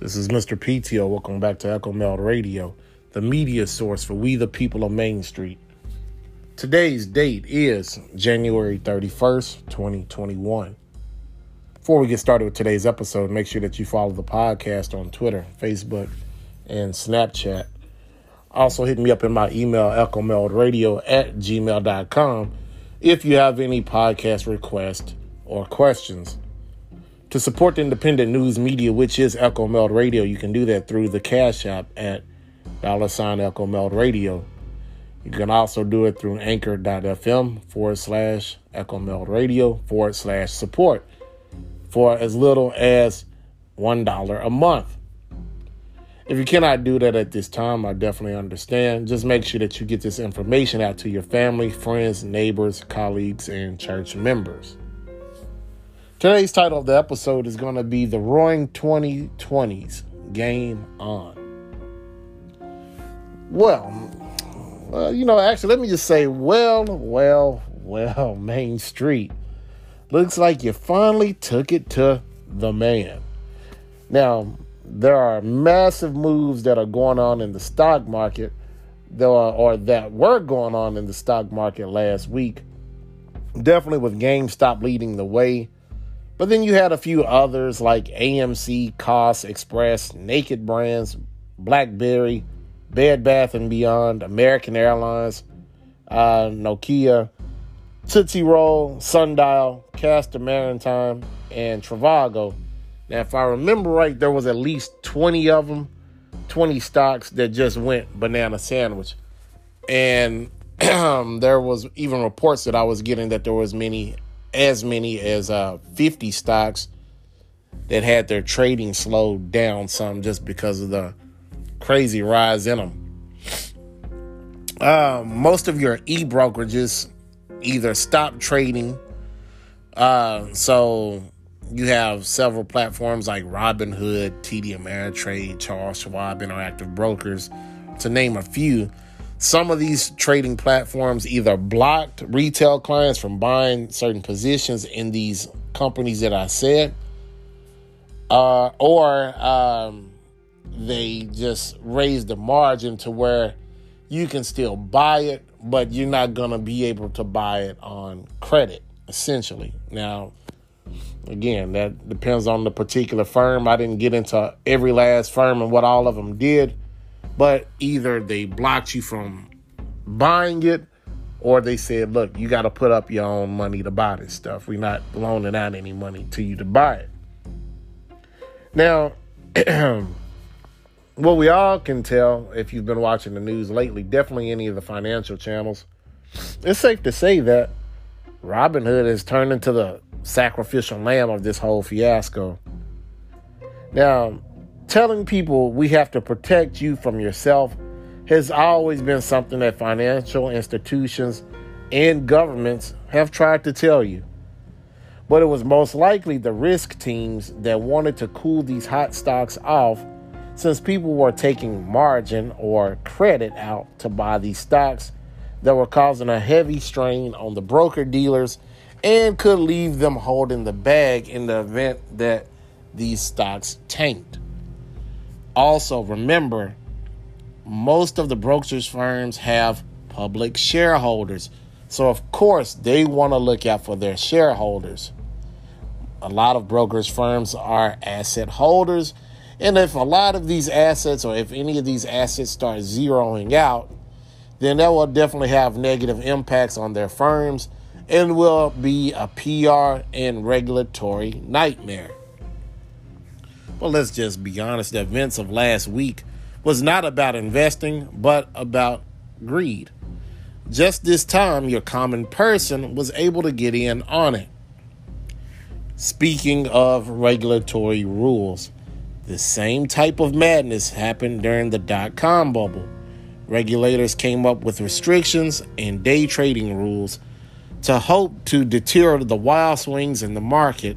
This is Mr. PTO. Welcome back to Echo Meld Radio, the media source for we the people of Main Street. Today's date is January 31st, 2021. Before we get started with today's episode, make sure that you follow the podcast on Twitter, Facebook, and Snapchat. Also, hit me up in my email, echomeldradio at gmail.com, if you have any podcast requests or questions. To support the independent news media, which is Echo Meld Radio, you can do that through the Cash App at dollar sign Echo Meld Radio. You can also do it through anchor.fm forward slash Echo Meld Radio forward slash support for as little as $1 a month. If you cannot do that at this time, I definitely understand. Just make sure that you get this information out to your family, friends, neighbors, colleagues, and church members. Today's title of the episode is going to be The Roaring 2020s Game On. Well, uh, you know, actually, let me just say, well, well, well, Main Street. Looks like you finally took it to the man. Now, there are massive moves that are going on in the stock market, or that were going on in the stock market last week. Definitely with GameStop leading the way but then you had a few others like AMC, Koss, Express, Naked Brands, BlackBerry, Bed Bath and Beyond, American Airlines, uh, Nokia, Tootsie Roll, Sundial, Castor Maritime, and Trivago. Now, if I remember right, there was at least 20 of them, 20 stocks that just went banana sandwich. And there was even reports that I was getting that there was many as many as uh, 50 stocks that had their trading slowed down some just because of the crazy rise in them. Uh, most of your e brokerages either stop trading. Uh, so you have several platforms like Robinhood, TD Ameritrade, Charles Schwab, Interactive Brokers, to name a few some of these trading platforms either blocked retail clients from buying certain positions in these companies that I said, uh, or um, they just raised the margin to where you can still buy it, but you're not going to be able to buy it on credit, essentially. Now, again, that depends on the particular firm. I didn't get into every last firm and what all of them did but either they blocked you from buying it or they said, look, you got to put up your own money to buy this stuff. We're not loaning out any money to you to buy it. Now, what we all can tell if you've been watching the news lately, definitely any of the financial channels, it's safe to say that Robinhood has turned into the sacrificial lamb of this whole fiasco. Now, telling people we have to protect you from yourself has always been something that financial institutions and governments have tried to tell you. But it was most likely the risk teams that wanted to cool these hot stocks off since people were taking margin or credit out to buy these stocks that were causing a heavy strain on the broker dealers and could leave them holding the bag in the event that these stocks tanked. Also, remember, most of the brokerage firms have public shareholders. So, of course, they want to look out for their shareholders. A lot of brokerage firms are asset holders. And if a lot of these assets, or if any of these assets start zeroing out, then that will definitely have negative impacts on their firms and will be a PR and regulatory nightmare. Well, let's just be honest. The events of last week was not about investing, but about greed. Just this time, your common person was able to get in on it. Speaking of regulatory rules, the same type of madness happened during the dot com bubble. Regulators came up with restrictions and day trading rules to hope to deter the wild swings in the market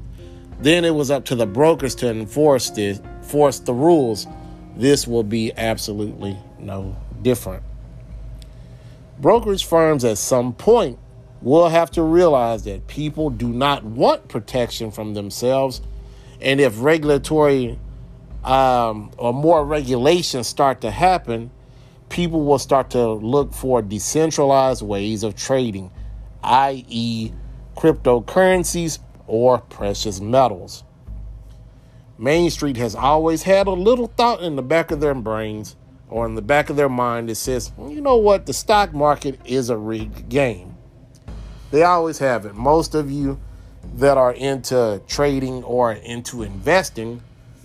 then it was up to the brokers to enforce this, force the rules. This will be absolutely no different. Brokerage firms at some point will have to realize that people do not want protection from themselves. And if regulatory um, or more regulations start to happen, people will start to look for decentralized ways of trading, i.e., cryptocurrencies or precious metals. Main Street has always had a little thought in the back of their brains or in the back of their mind that says, you know what, the stock market is a rigged game. They always have it. Most of you that are into trading or into investing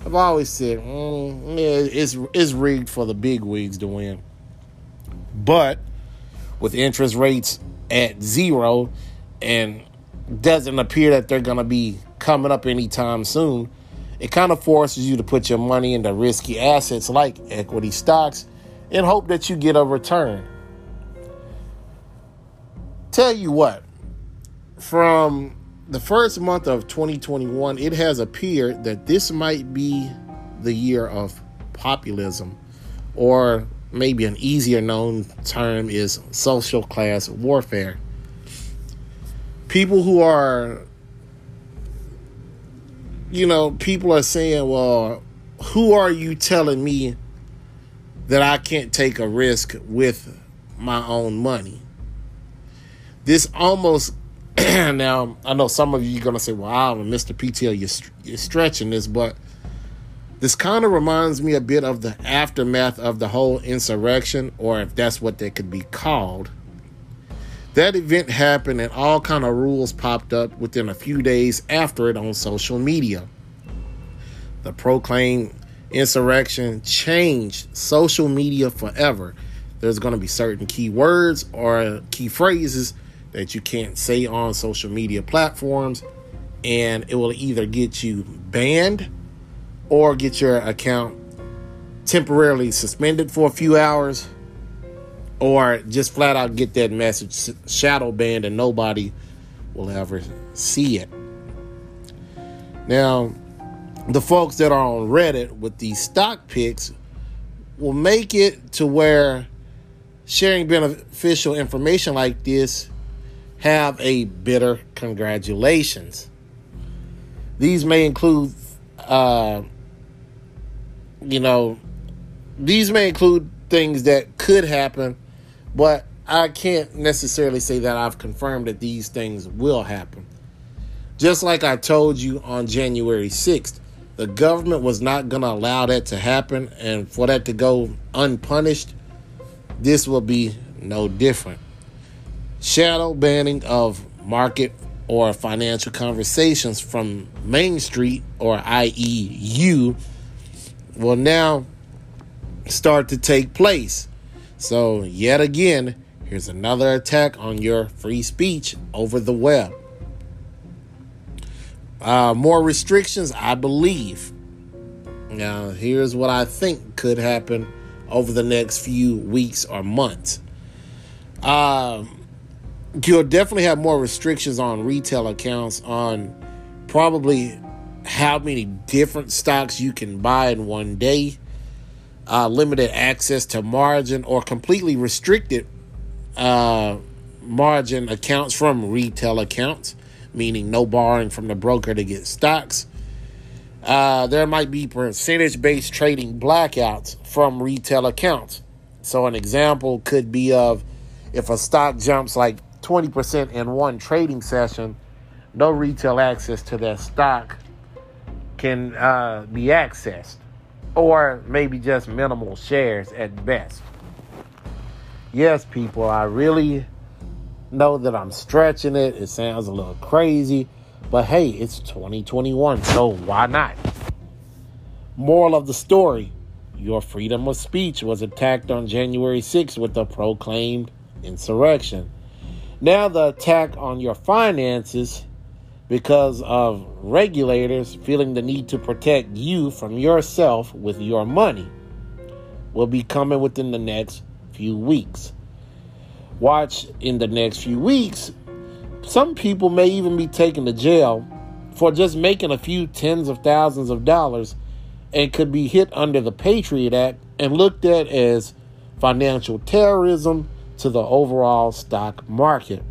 have always said, mm, it's, it's rigged for the big wigs to win. But with interest rates at zero and doesn't appear that they're going to be coming up anytime soon, it kind of forces you to put your money into risky assets like equity stocks and hope that you get a return. Tell you what, from the first month of 2021, it has appeared that this might be the year of populism, or maybe an easier known term is social class warfare. People who are you know, people are saying, well, who are you telling me that I can't take a risk with my own money? This almost, now, I know some of you are going to say, well, Mr. PTL, you're, you're stretching this, but this kind of reminds me a bit of the aftermath of the whole insurrection, or if that's what they could be called. That event happened and all kind of rules popped up within a few days after it on social media. The proclaimed insurrection changed social media forever. There's going to be certain key words or key phrases that you can't say on social media platforms, and it will either get you banned or get your account temporarily suspended for a few hours or just flat out get that message shadow banned and nobody will ever see it. Now, the folks that are on Reddit with these stock picks will make it to where sharing beneficial information like this have a bitter congratulations. These may include, uh, you know, these may include things that could happen but I can't necessarily say that I've confirmed that these things will happen. Just like I told you on January 6th, the government was not going to allow that to happen, and for that to go unpunished, this will be no different. Shadow banning of market or financial conversations from Main Street, or i.e., you, will now start to take place. So, yet again, here's another attack on your free speech over the web. Uh, more restrictions, I believe. Now, here's what I think could happen over the next few weeks or months. Uh, you'll definitely have more restrictions on retail accounts on probably how many different stocks you can buy in one day uh, limited access to margin or completely restricted uh, margin accounts from retail accounts, meaning no borrowing from the broker to get stocks. Uh, there might be percentage based trading blackouts from retail accounts. So, an example could be of if a stock jumps like 20% in one trading session, no retail access to that stock can uh, be accessed or maybe just minimal shares at best. Yes, people, I really know that I'm stretching it. It sounds a little crazy, but hey, it's 2021, so why not? Moral of the story your freedom of speech was attacked on January 6th with the proclaimed insurrection. Now, the attack on your finances because of regulators feeling the need to protect you from yourself with your money will be coming within the next few weeks. Watch in the next few weeks, some people may even be taken to jail for just making a few tens of thousands of dollars and could be hit under the Patriot Act and looked at as financial terrorism to the overall stock market.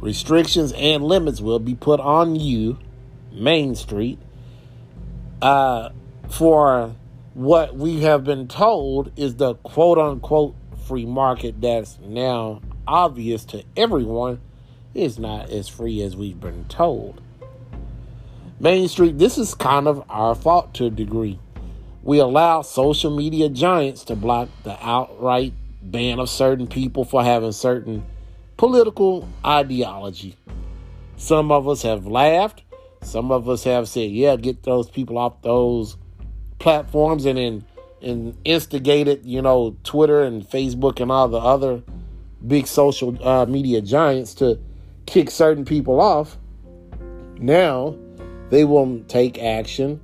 Restrictions and limits will be put on you, Main Street, uh, for what we have been told is the quote unquote free market that's now obvious to everyone is not as free as we've been told. Main Street, this is kind of our fault to a degree. We allow social media giants to block the outright ban of certain people for having certain political ideology. Some of us have laughed. Some of us have said, yeah, get those people off those platforms and then and instigated, you know, Twitter and Facebook and all the other big social uh, media giants to kick certain people off. Now they will take action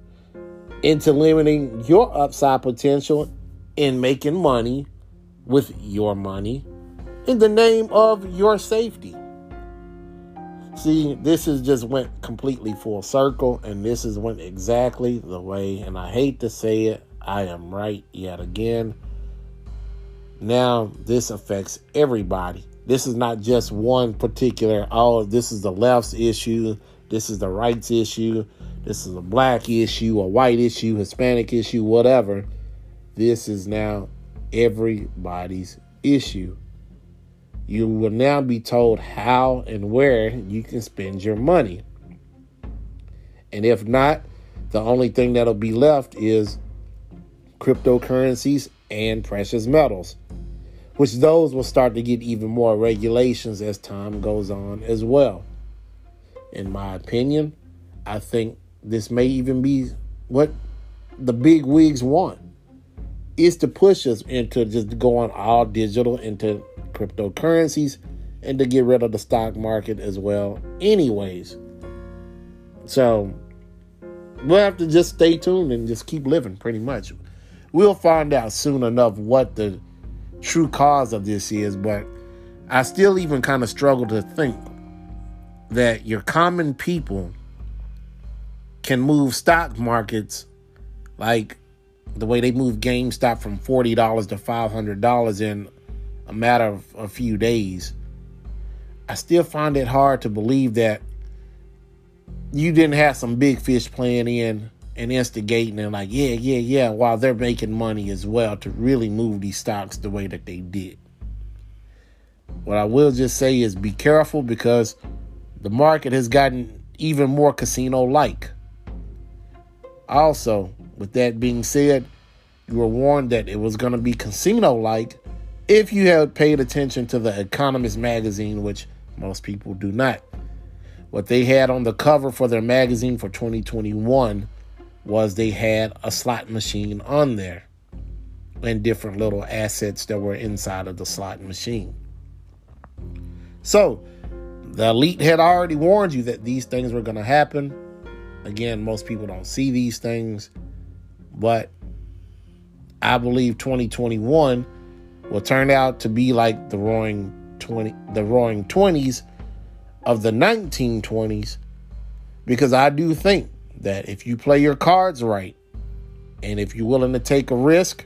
into limiting your upside potential in making money with your money in the name of your safety. See, this has just went completely full circle, and this is went exactly the way, and I hate to say it, I am right yet again. Now, this affects everybody. This is not just one particular, oh, this is the left's issue, this is the right's issue, this is a black issue, a white issue, Hispanic issue, whatever. This is now everybody's issue. You will now be told how and where you can spend your money. And if not, the only thing that'll be left is cryptocurrencies and precious metals, which those will start to get even more regulations as time goes on as well. In my opinion, I think this may even be what the big wigs want is to push us into just going all digital into cryptocurrencies and to get rid of the stock market as well. Anyways so we'll have to just stay tuned and just keep living pretty much. We'll find out soon enough what the true cause of this is but i still even kind of struggle to think that your common people can move stock markets like the way they moved GameStop from $40 to $500 in a matter of a few days, I still find it hard to believe that you didn't have some big fish playing in and instigating and like, yeah, yeah, yeah, while they're making money as well to really move these stocks the way that they did. What I will just say is be careful because the market has gotten even more casino like. Also, with that being said, you were warned that it was going to be casino like if you had paid attention to the Economist magazine, which most people do not. What they had on the cover for their magazine for 2021 was they had a slot machine on there and different little assets that were inside of the slot machine. So, the elite had already warned you that these things were going to happen. Again, most people don't see these things, but I believe 2021 will turned out to be like the roaring 20 the roaring 20s of the 1920s because I do think that if you play your cards right and if you're willing to take a risk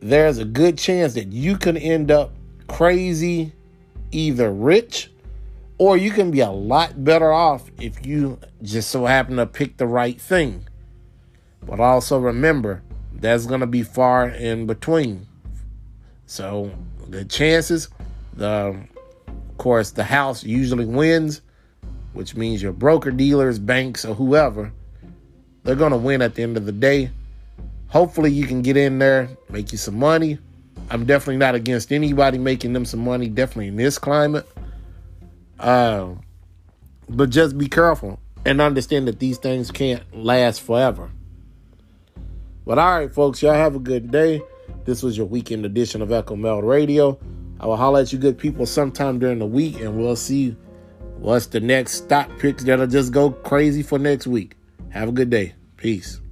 there's a good chance that you can end up crazy either rich or you can be a lot better off if you just so happen to pick the right thing. But also remember, that's going to be far in between. So the chances, the of course, the house usually wins, which means your broker dealers, banks, or whoever, they're going to win at the end of the day. Hopefully, you can get in there, make you some money. I'm definitely not against anybody making them some money, definitely in this climate. Uh, but just be careful and understand that these things can't last forever. But all right, folks, y'all have a good day. This was your weekend edition of Echo Meld Radio. I will holler at you good people sometime during the week, and we'll see what's the next stock picks that'll just go crazy for next week. Have a good day. Peace.